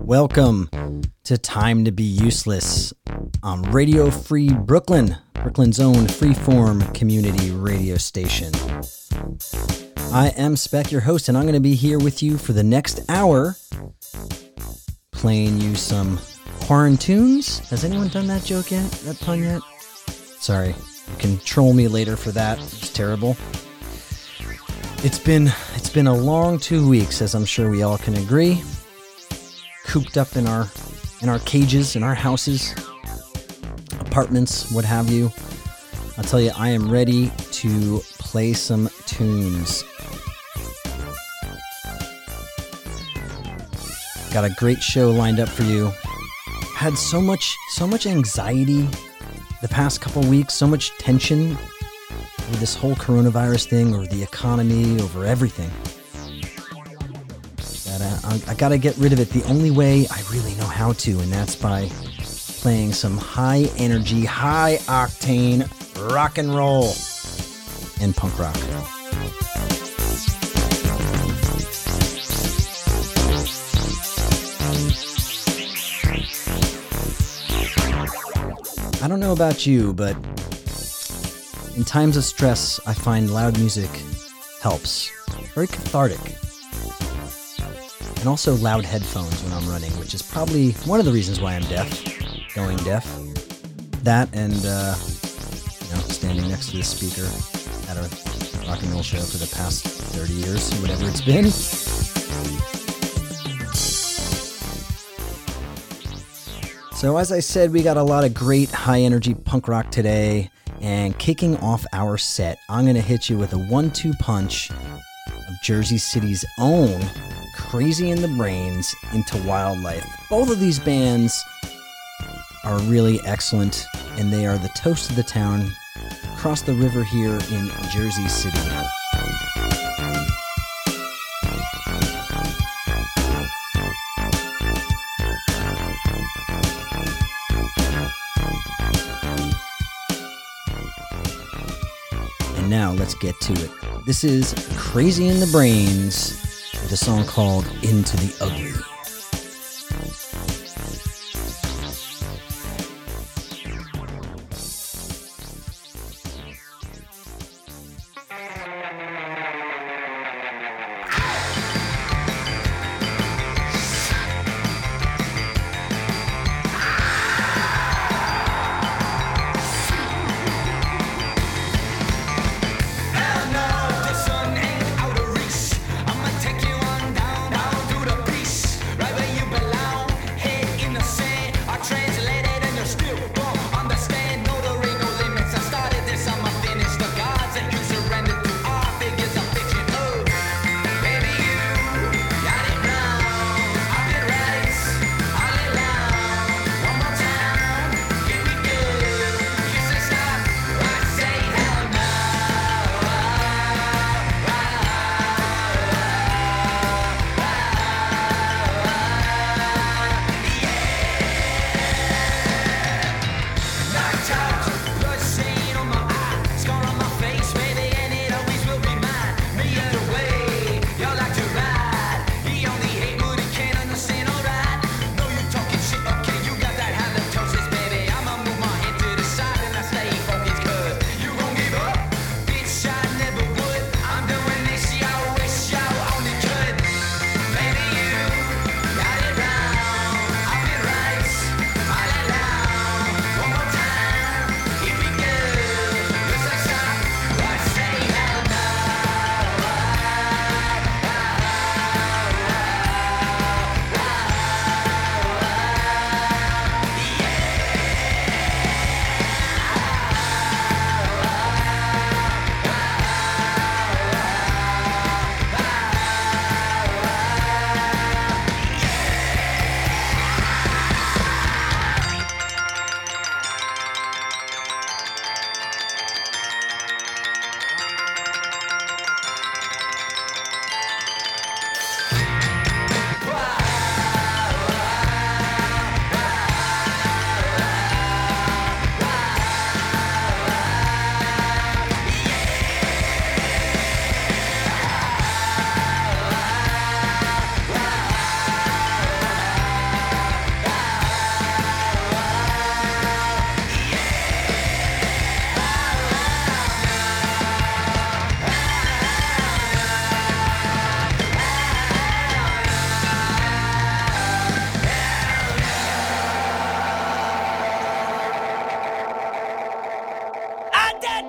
Welcome to Time to Be Useless on Radio Free Brooklyn, Brooklyn's own freeform community radio station. I am Spec, your host, and I'm going to be here with you for the next hour, playing you some quarantunes. Has anyone done that joke yet? That pun yet? Sorry, troll me later for that. It's terrible. It's been it's been a long two weeks, as I'm sure we all can agree. Cooped up in our in our cages, in our houses, apartments, what have you. I'll tell you, I am ready to play some tunes. Got a great show lined up for you. Had so much so much anxiety the past couple weeks, so much tension with this whole coronavirus thing, or the economy, over everything. That uh, I, I gotta get rid of it the only way I really know how to, and that's by playing some high energy, high octane rock and roll and punk rock. I don't know about you, but in times of stress, I find loud music helps. Very cathartic. And also loud headphones when I'm running, which is probably one of the reasons why I'm deaf, going deaf. That and, uh, you know, standing next to the speaker at a rock and roll show for the past 30 years, whatever it's been. So, as I said, we got a lot of great high energy punk rock today. And kicking off our set, I'm going to hit you with a one two punch of Jersey City's own Crazy and the Brains into Wyldlife. Both of these bands are really excellent, and they are the toast of the town across the river here in Jersey City. Let's get to it. This is Crazy and the Brains with a song called Into the Ugly.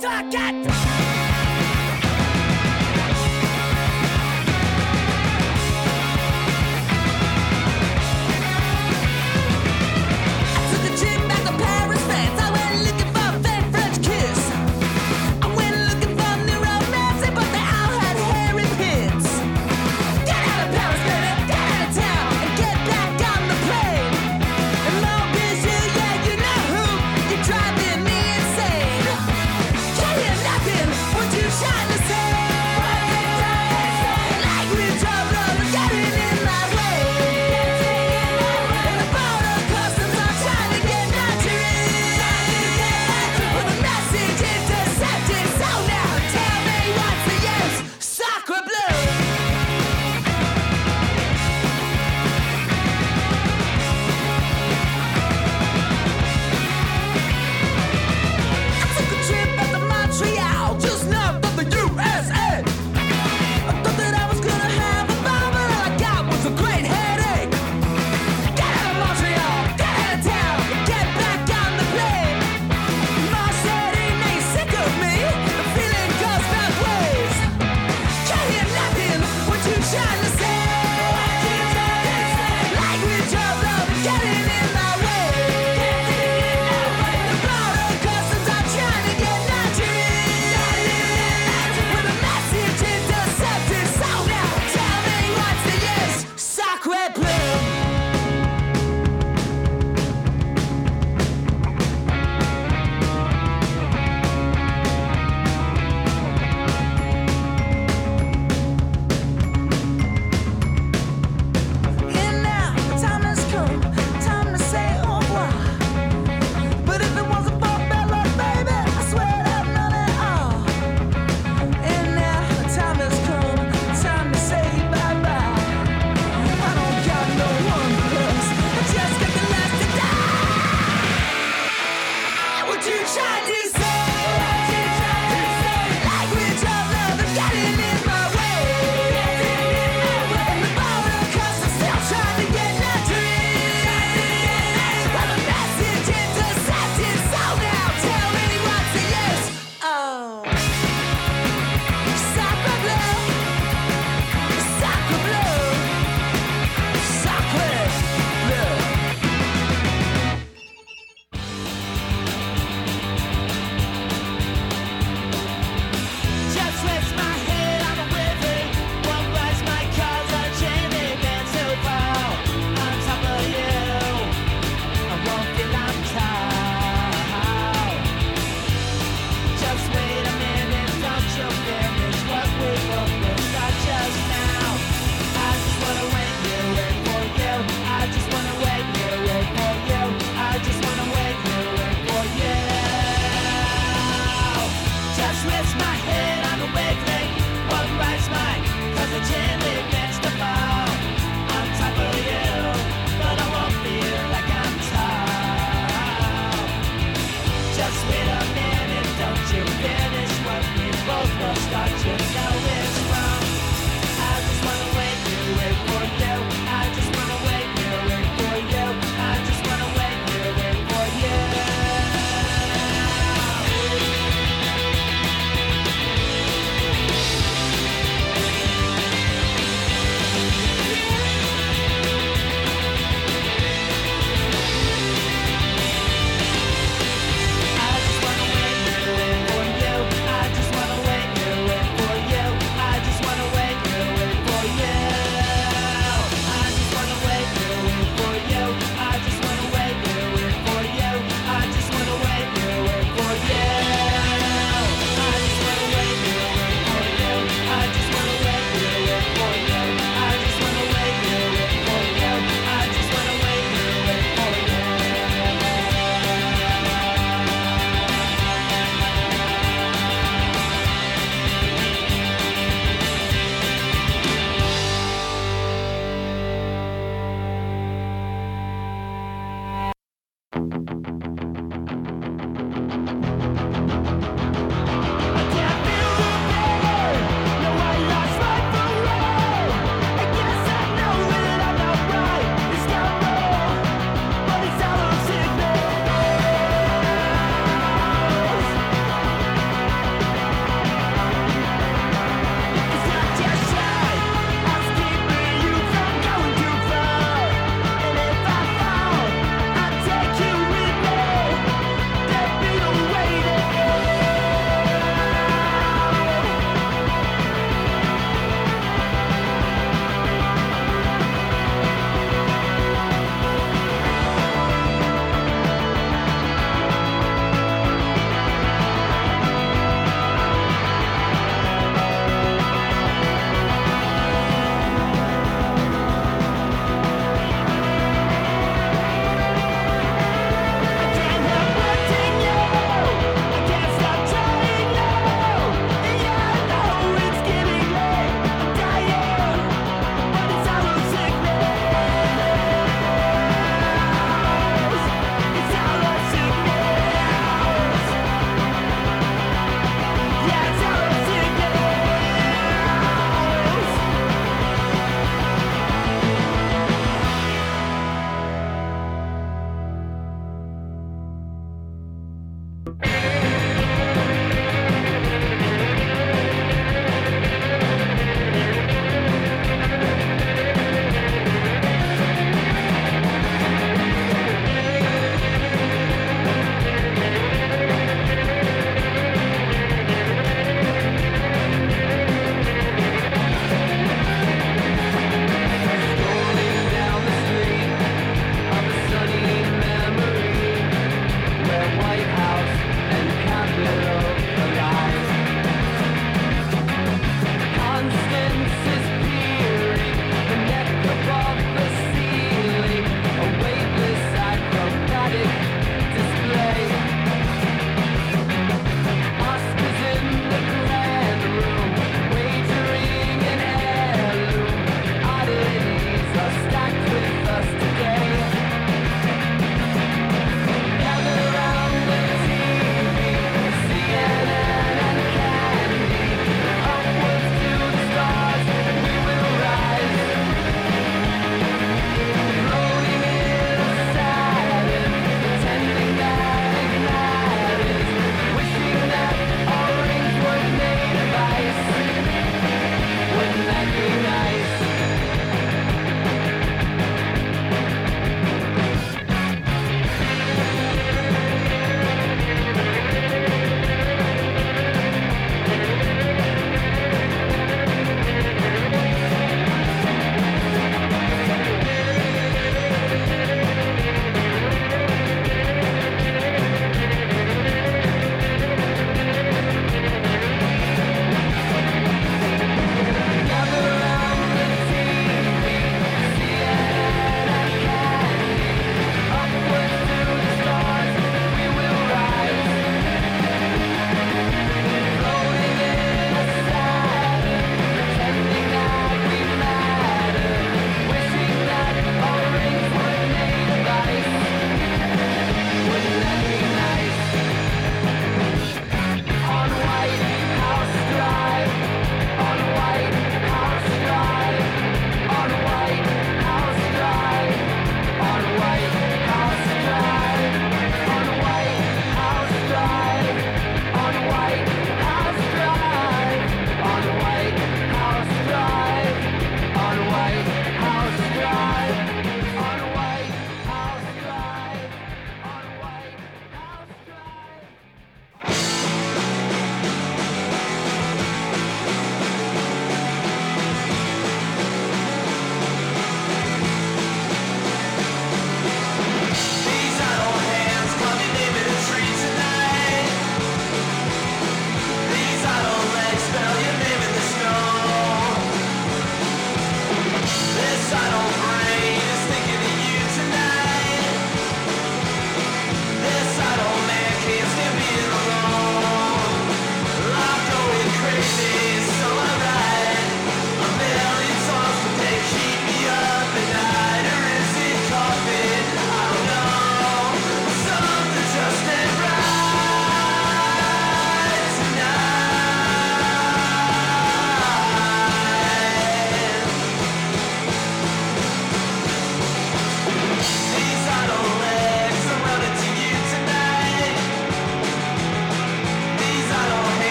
Nantucket!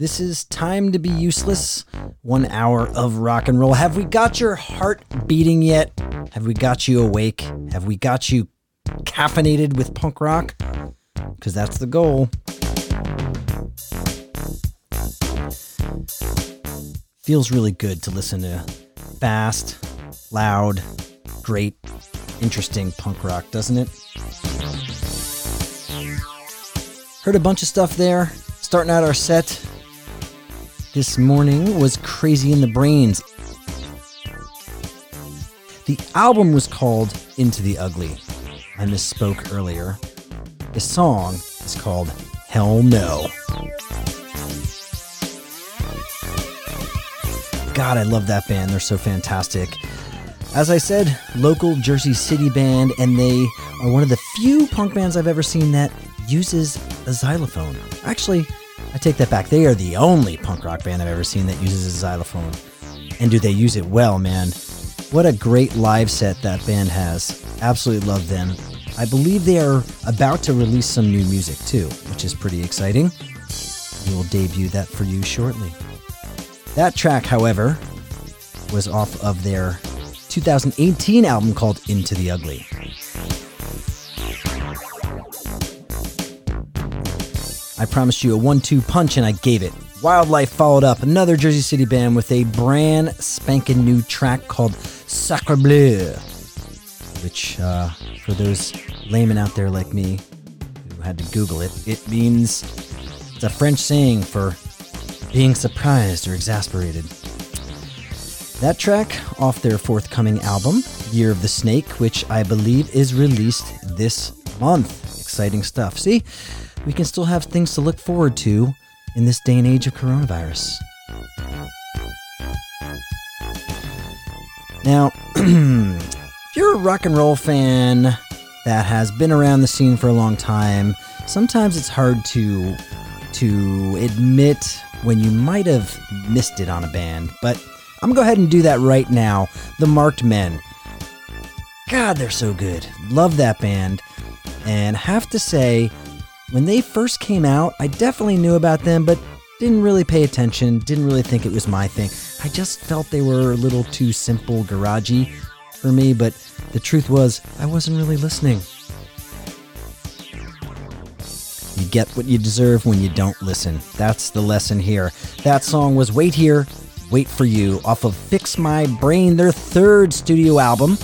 This is Time to Be Useless, one hour of rock and roll. Have we got your heart beating yet? Have we got you awake? Have we got you caffeinated with punk rock? because that's the goal. Feels really good to listen to fast, loud, great, interesting punk rock, doesn't it? Heard a bunch of stuff there. Starting out our set this morning was Crazy and the Brains. The album was called Into the Ugly. I misspoke earlier. The song is called Hell No. God, I love that band. They're so fantastic. As I said, local Jersey City band, and they are one of the few punk bands I've ever seen that uses a xylophone. Actually, I take that back. They are the only punk rock band I've ever seen that uses a xylophone. And do they use it well, man? What a great live set that band has. Absolutely love them. I believe they are about to release some new music too, which is pretty exciting. We will debut that for you shortly. That track, however, was off of their 2018 album called Into the Ugly. I promised you a one two punch and I gave it. Wyldlife followed up another Jersey City band with a brand spanking new track called Sacre Bleu, which, uh, for those laymen out there like me who had to Google it, it means it's a French saying for being surprised or exasperated. That track off their forthcoming album, Year of the Snake, which I believe is released this month. Exciting stuff. See, we can still have things to look forward to in this day and age of coronavirus. Now, if you're a rock and roll fan that has been around the scene for a long time, sometimes it's hard to to admit when you might have missed it on a band, but I'm gonna go ahead and do that right now. The Marked Men. God, they're so good. Love that band. And have to say, when they first came out, I definitely knew about them, but didn't really pay attention, didn't really think it was my thing. I just felt they were a little too simple, garagey for me, but the truth was, I wasn't really listening. You get what you deserve when you don't listen. That's the lesson here. That song was Wait Here, Wait For You off of Fix My Brain, their third studio album,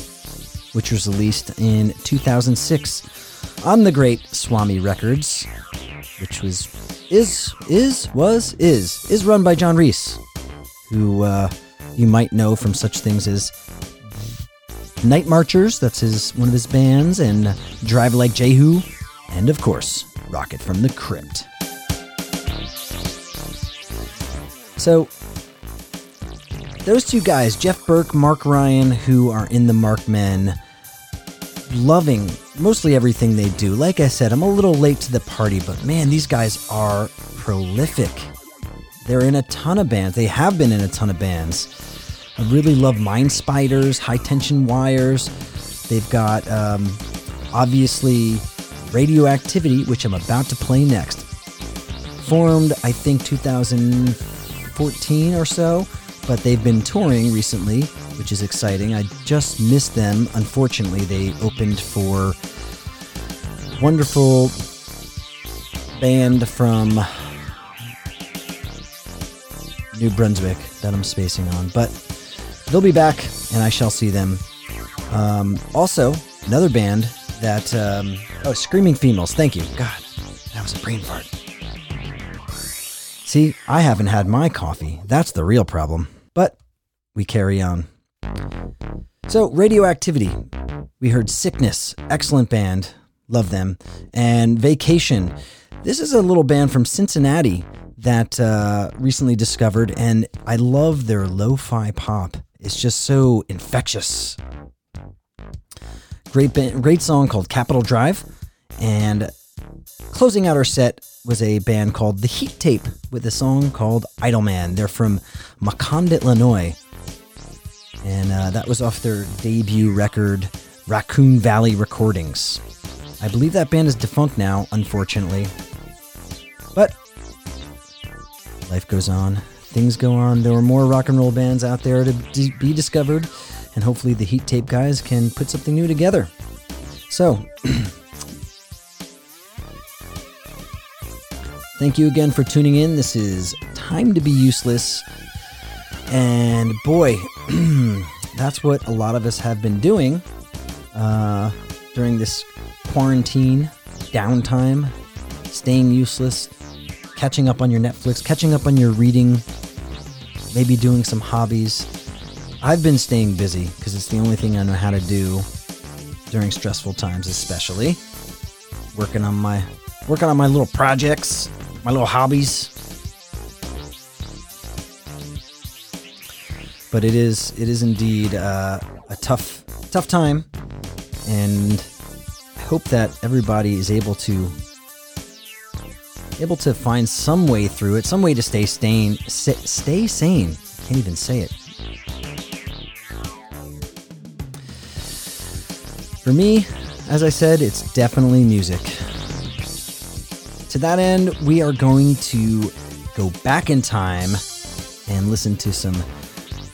which was released in 2006 on the great Swami Records, which was is is was is is run by John Reis, who uh, you might know from such things as Night Marchers, that's his one of his bands, and Drive Like Jehu, and of course Rocket from the Crypt. So those two guys, Jeff Burke, Mark Ryan, who are in the Marked Men, loving mostly everything they do. Like I said, I'm a little late to the party, but man, these guys are prolific. They're in a ton of bands. They have been in a ton of bands. I really love Mind Spiders, High Tension Wires. They've got um, obviously Radioactivity, which I'm about to play next. Formed, I think, 2014 or so, but they've been touring recently which is exciting. I just missed them. Unfortunately, they opened for wonderful band from New Brunswick that I'm spacing on, but they'll be back, and I shall see them. Um, also, another band that um, oh, Screaming Females. Thank you. God, that was a brain fart. See, I haven't had my coffee. That's the real problem. But we carry on. So, Radioactivity. We heard Sickness, excellent band, love them, and Vacation. This is a little band from Cincinnati that uh, recently discovered, and I love their lo fi pop. It's just so infectious. Great, band, great song called Capital Drive, and closing out our set was a band called The Heat Tape with a song called Idle Man. They're from Macomb, Illinois and uh, that was off their debut record, Raccoon Valley Recordings. I believe that band is defunct now, unfortunately. But life goes on, things go on. There are more rock and roll bands out there to d- be discovered, and hopefully the Heat Tape guys can put something new together. So, Thank you again for tuning in. This is Time to Be Useless. And boy, that's what a lot of us have been doing uh, during this quarantine, downtime, staying useless, catching up on your Netflix, catching up on your reading, maybe doing some hobbies. I've been staying busy because it's the only thing I know how to do during stressful times, especially working on my working on my little projects, my little hobbies. But it is it is indeed uh, a tough tough time, and I hope that everybody is able to able to find some way through it, some way to stay sane, stay sane. Can't even say it. For me, as I said, it's definitely music. To that end, we are going to go back in time and listen to some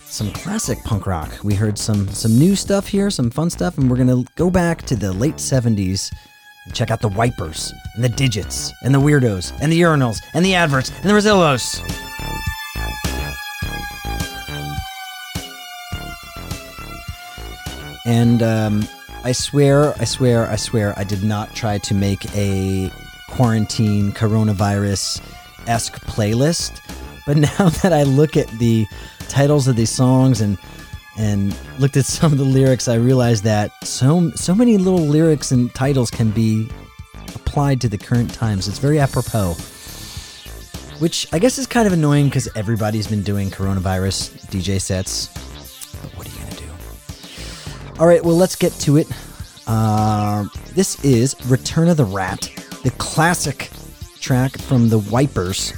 some classic punk rock. We heard some some new stuff here, some fun stuff, and we're gonna go back to the late 70s and check out the wipers and the digits and the weirdos and the urinals and the adverts and the Rezillos. And um, I swear, I swear, I swear, I did not try to make a quarantine coronavirus esque playlist. But now that I look at the titles of these songs and and looked at some of the lyrics, I realized that so so many little lyrics and titles can be applied to the current times. It's very apropos. Which I guess is kind of annoying because everybody's been doing coronavirus DJ sets But what are you gonna do? all right, well, let's get to it. Uh, this is Return of the Rat, the classic track from the Wipers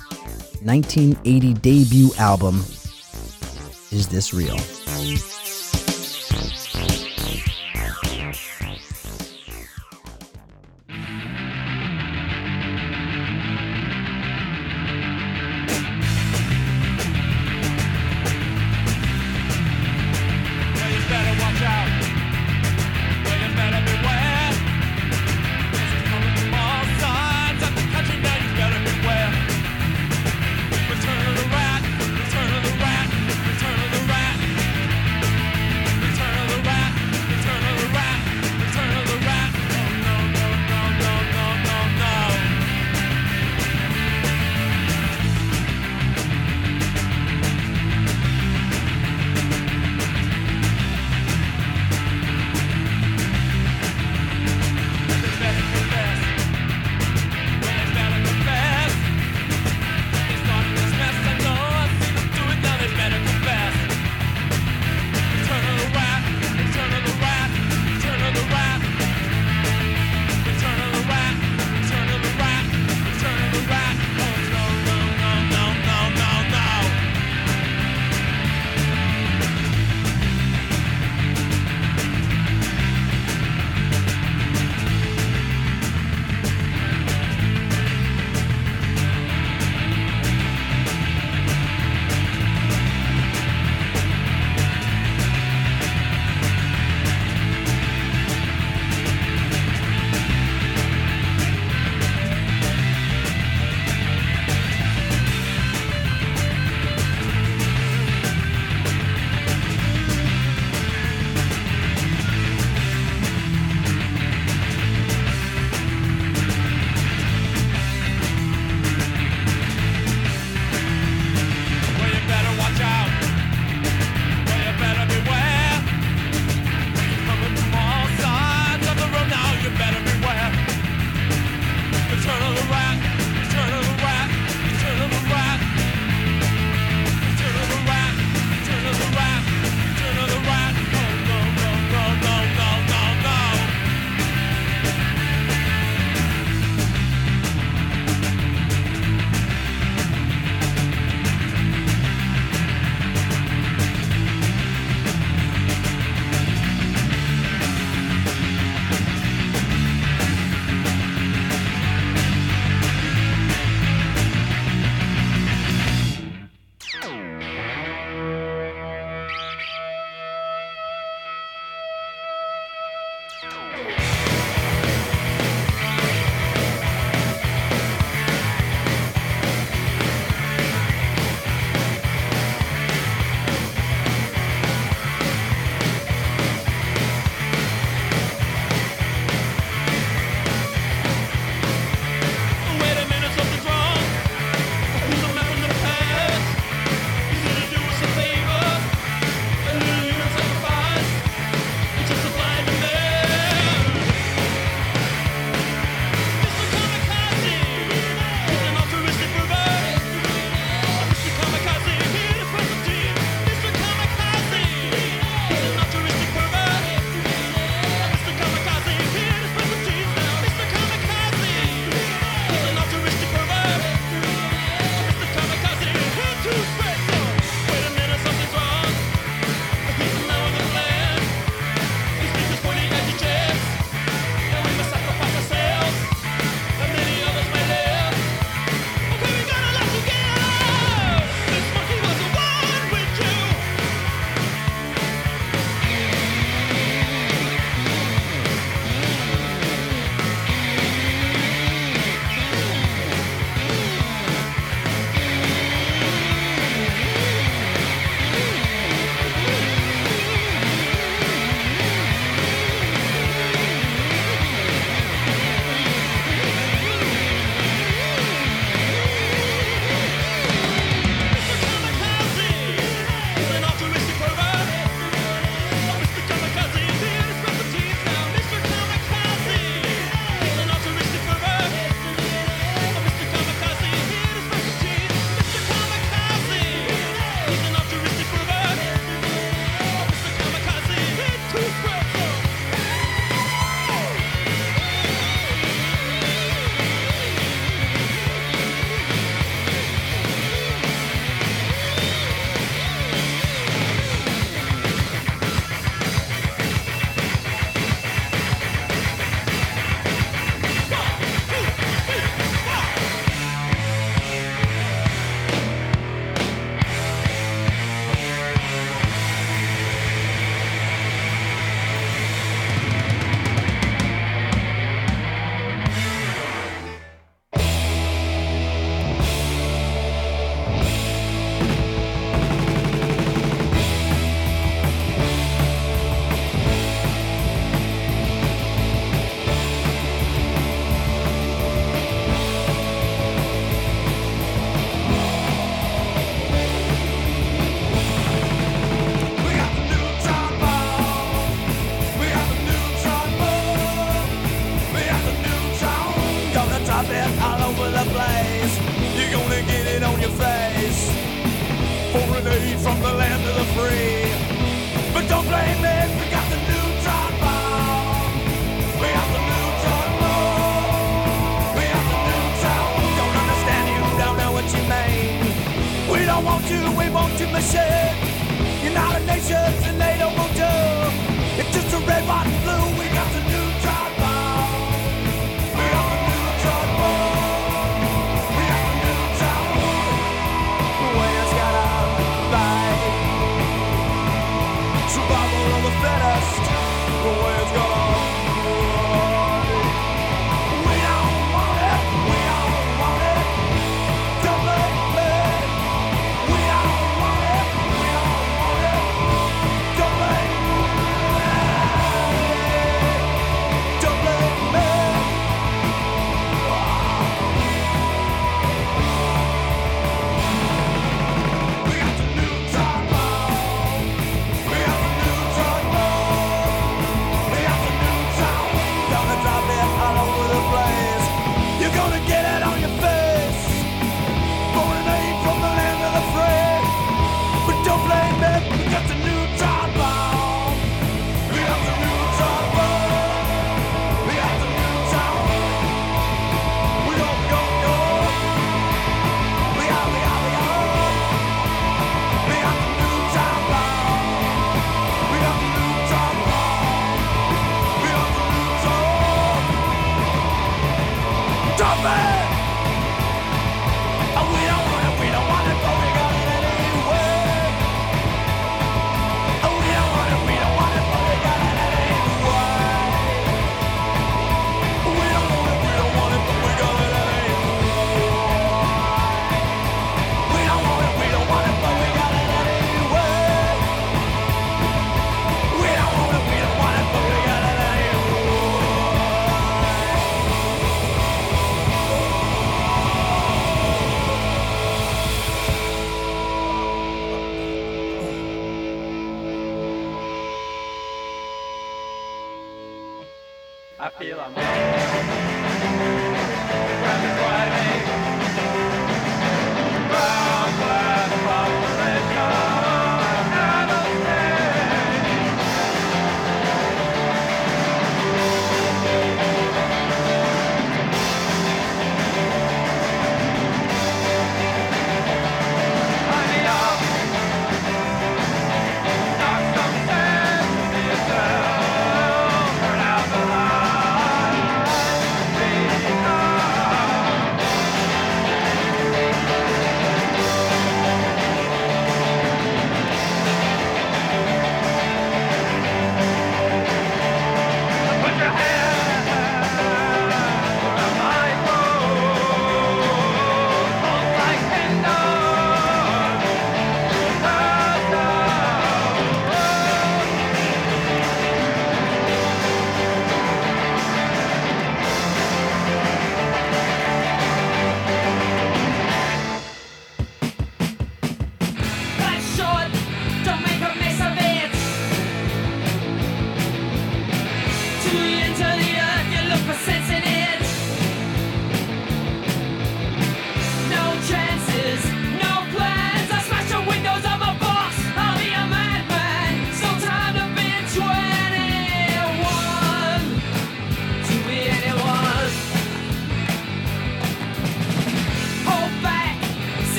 1980 debut album. Is this real?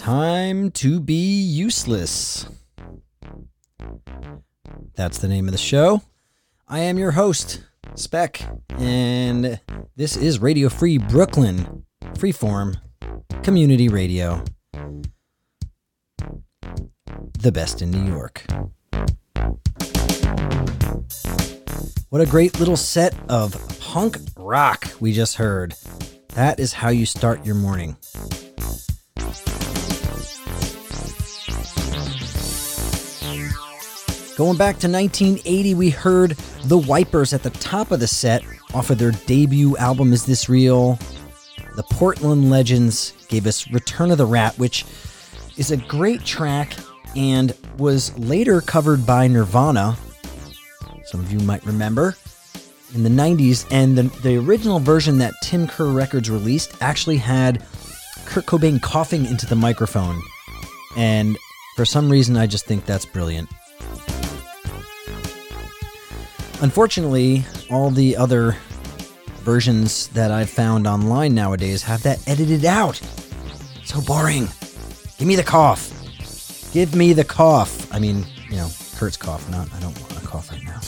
Time to be useless. That's the name of the show. I am your host, Spec, and this is Radio Free Brooklyn, freeform community radio. The best in New York. What a great little set of punk rock we just heard. That is how you start your morning. Going back to 1980, we heard The Wipers at the top of the set off of their debut album, Is This Real? The Portland Legends gave us Return of the Rat, which is a great track and was later covered by Nirvana. Some of you might remember in the 90s. And the, the original version that Tim Kerr Records released actually had Kurt Cobain coughing into the microphone. And for some reason, I just think that's brilliant. Unfortunately, all the other versions that I've found online nowadays have that edited out. So boring. Give me the cough. Give me the cough. I mean, you know, Kurt's cough, not I don't want a cough right now.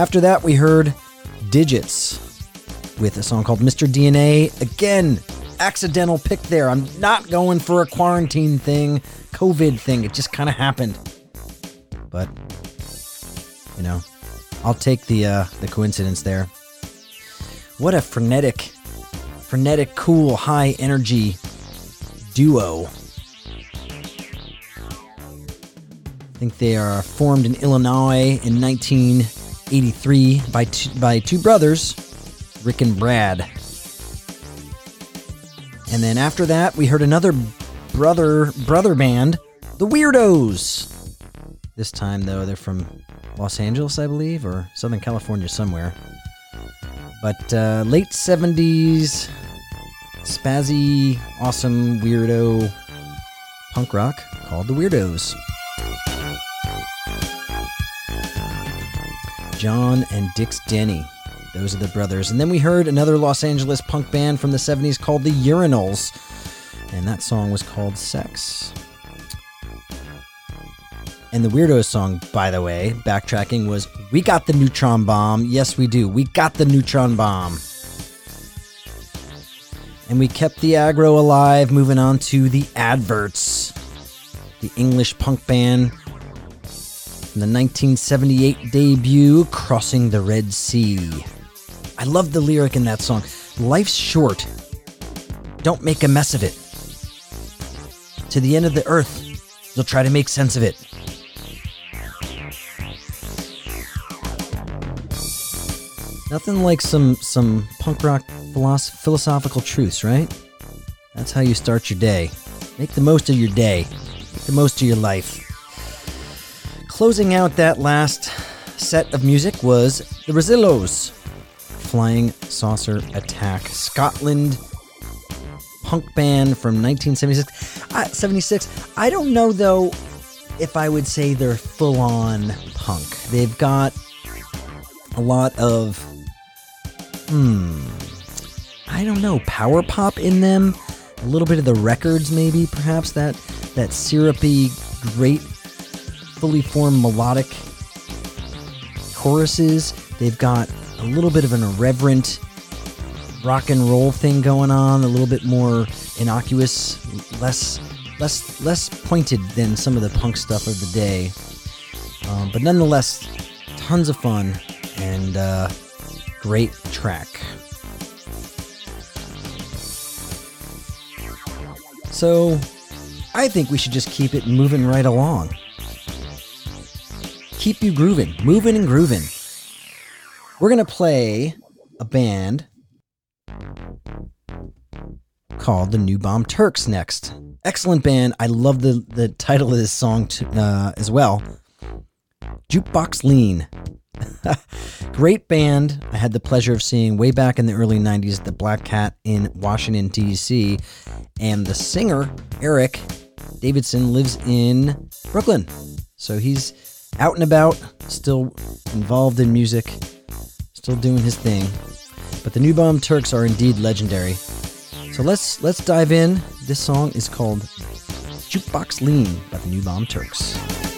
After that, we heard Didjits with a song called Mr. DNA. Again, accidental pick there. I'm not going for a quarantine thing, COVID thing. It just kind of happened. But, you know, I'll take the uh, the coincidence there. What a frenetic, frenetic, cool, high energy duo. I think they are formed in Illinois in 1983 by by two brothers, Rick and Brad. And then after that, we heard another brother brother band, the Weirdos. This time though, they're from Los Angeles, I believe, or Southern California somewhere. But uh, late 70s, spazzy, awesome, weirdo punk rock called the Weirdos. John and Dix Denny. Those are the brothers. And then we heard another Los Angeles punk band from the 70s called the Urinals. And that song was called Sex. And the Weirdos song, by the way, backtracking, was We Got the Neutron Bomb. Yes, we do. We got the Neutron Bomb. And we kept the aggro alive, moving on to the adverts. The English punk band from the 1978 debut, Crossing the Red Sea. I love the lyric in that song. Life's short. Don't make a mess of it. To the end of the earth, you'll try to make sense of it. Nothing like some some punk rock philosoph- philosophical truths, right? That's how you start your day. Make the most of your day. Make the most of your life. Closing out that last set of music was the Rezillos, Flying Saucer Attack, Scotland punk band from 1976. Uh, 76. I don't know though if I would say they're full on punk. They've got a lot of hmm I don't know, power pop in them. A little bit of the records maybe perhaps that that syrupy great fully formed melodic choruses. They've got a little bit of an irreverent rock and roll thing going on, a little bit more innocuous, less less less pointed than some of the punk stuff of the day. Um, but nonetheless, tons of fun and uh, great track. So, I think we should just keep it moving right along. Keep you grooving, moving and grooving. We're going to play a band called the New Bomb Turks next. Excellent band. I love the, the title of this song uh, as well. Jukebox Lean. Great band. I had the pleasure of seeing way back in the early 90s at the Black Cat in Washington, D.C. And the singer, Eric Davidson, lives in Brooklyn. So he's out and about, still involved in music, still doing his thing. But the New Bomb Turks are indeed legendary. So let's let's dive in. This song is called Jukebox Lean by the New Bomb Turks.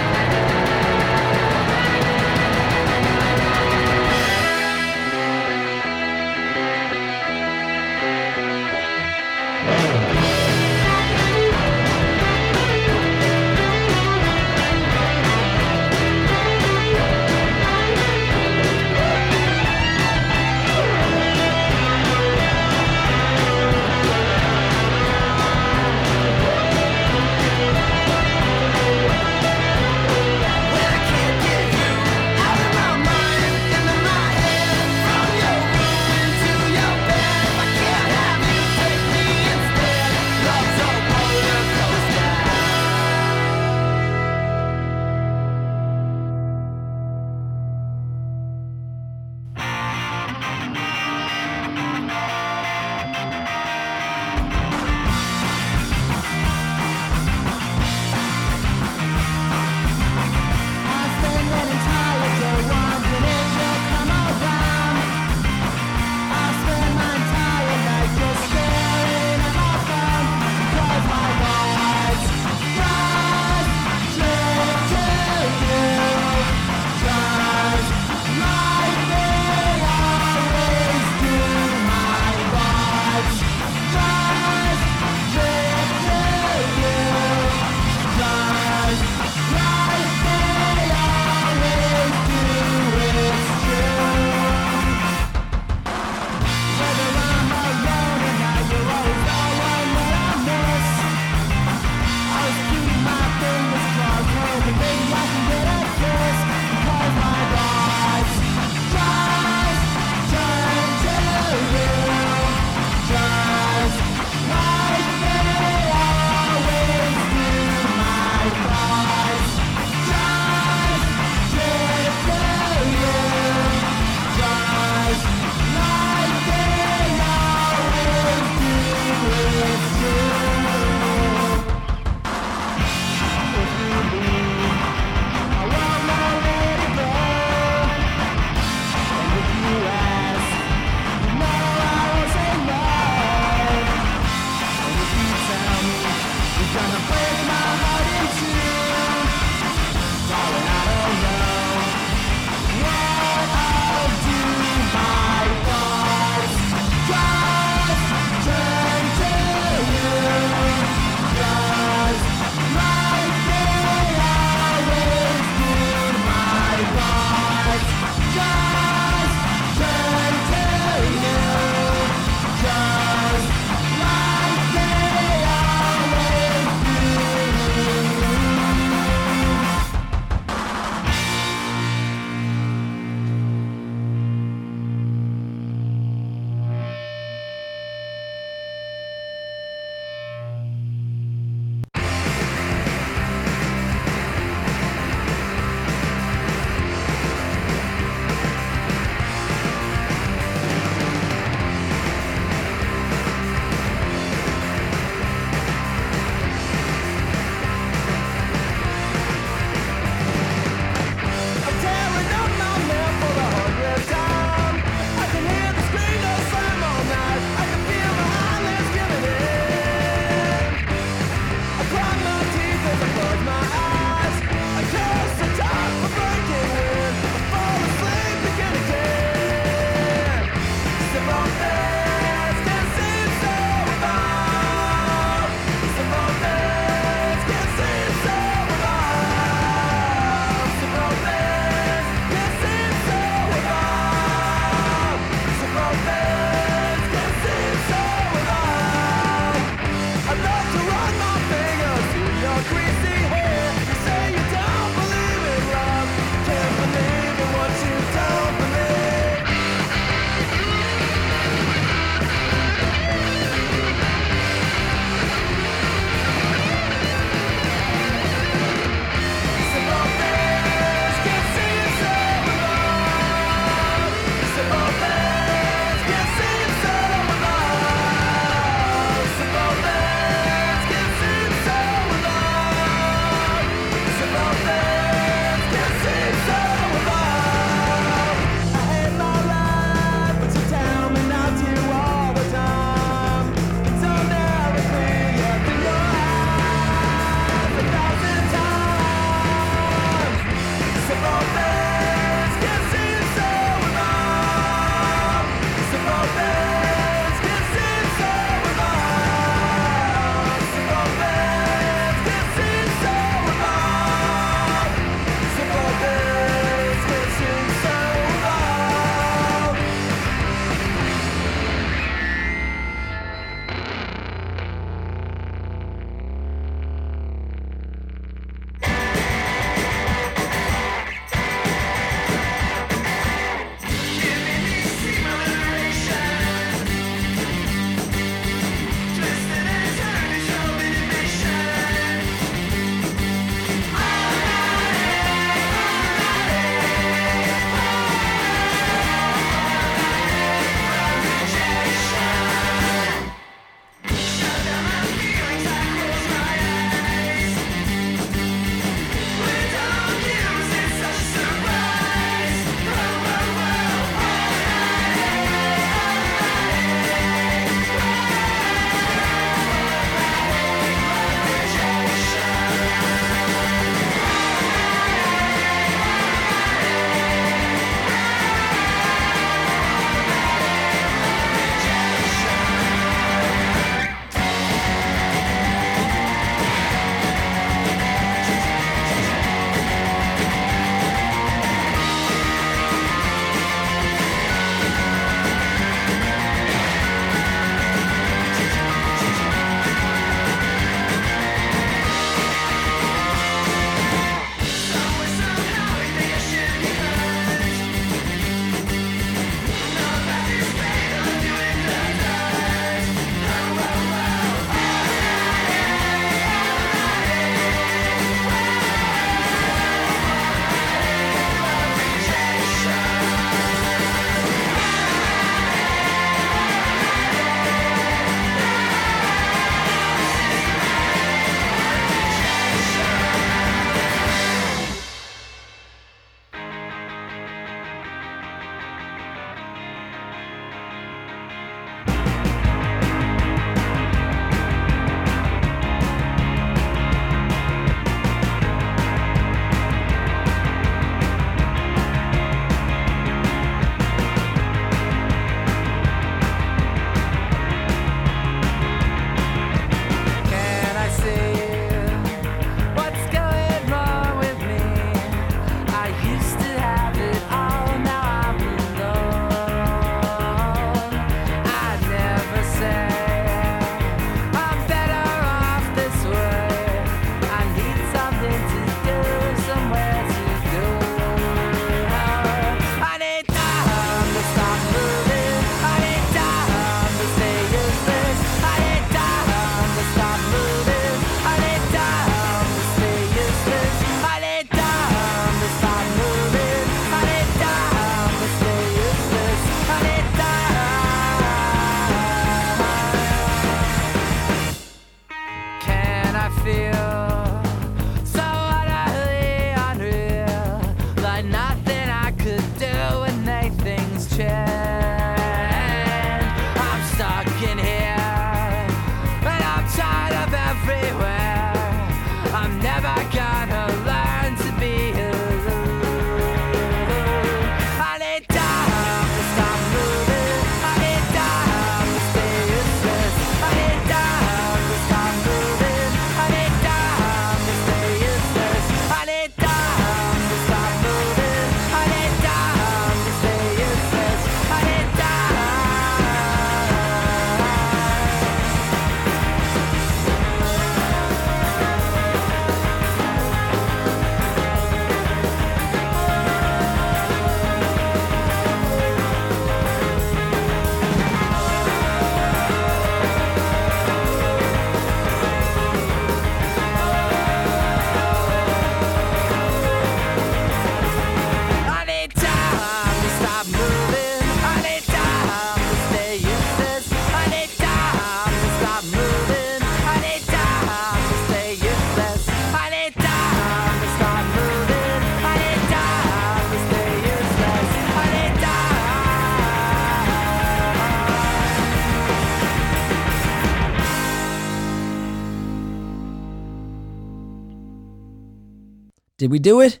Did we do it?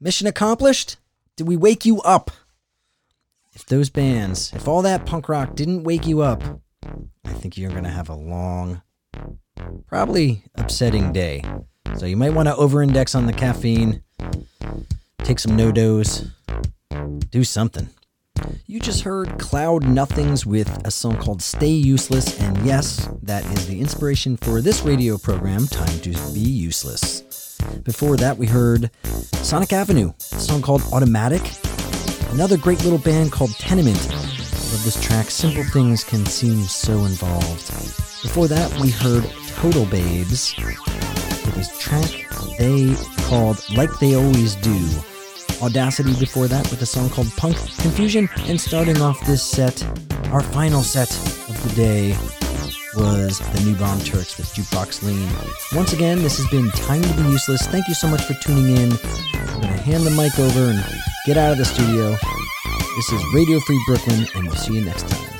Mission accomplished? Did we wake you up? If those bands, if all that punk rock didn't wake you up, I think you're going to have a long, probably upsetting day. So you might want to over index on the caffeine, take some NoDoz, do something. You just heard Cloud Nothings with a song called Stay Useless, and yes, that is the inspiration for this radio program, Time to Be Useless. Before that, we heard Sonic Avenue, a song called Automatic. Another great little band called Tenement. Love this track, Simple Things Can Seem So Involved. Before that, we heard Total Babes with this track they called Like They Always Do. Audacity before that with a song called Punk Confusion. And starting off this set, our final set of the day was the New Bomb Turks with Jukebox Lean. Once again, this has been Time to Be Useless. Thank you so much for tuning in. I'm going to hand the mic over and get out of the studio. This is Radio Free Brooklyn, and we'll see you next time.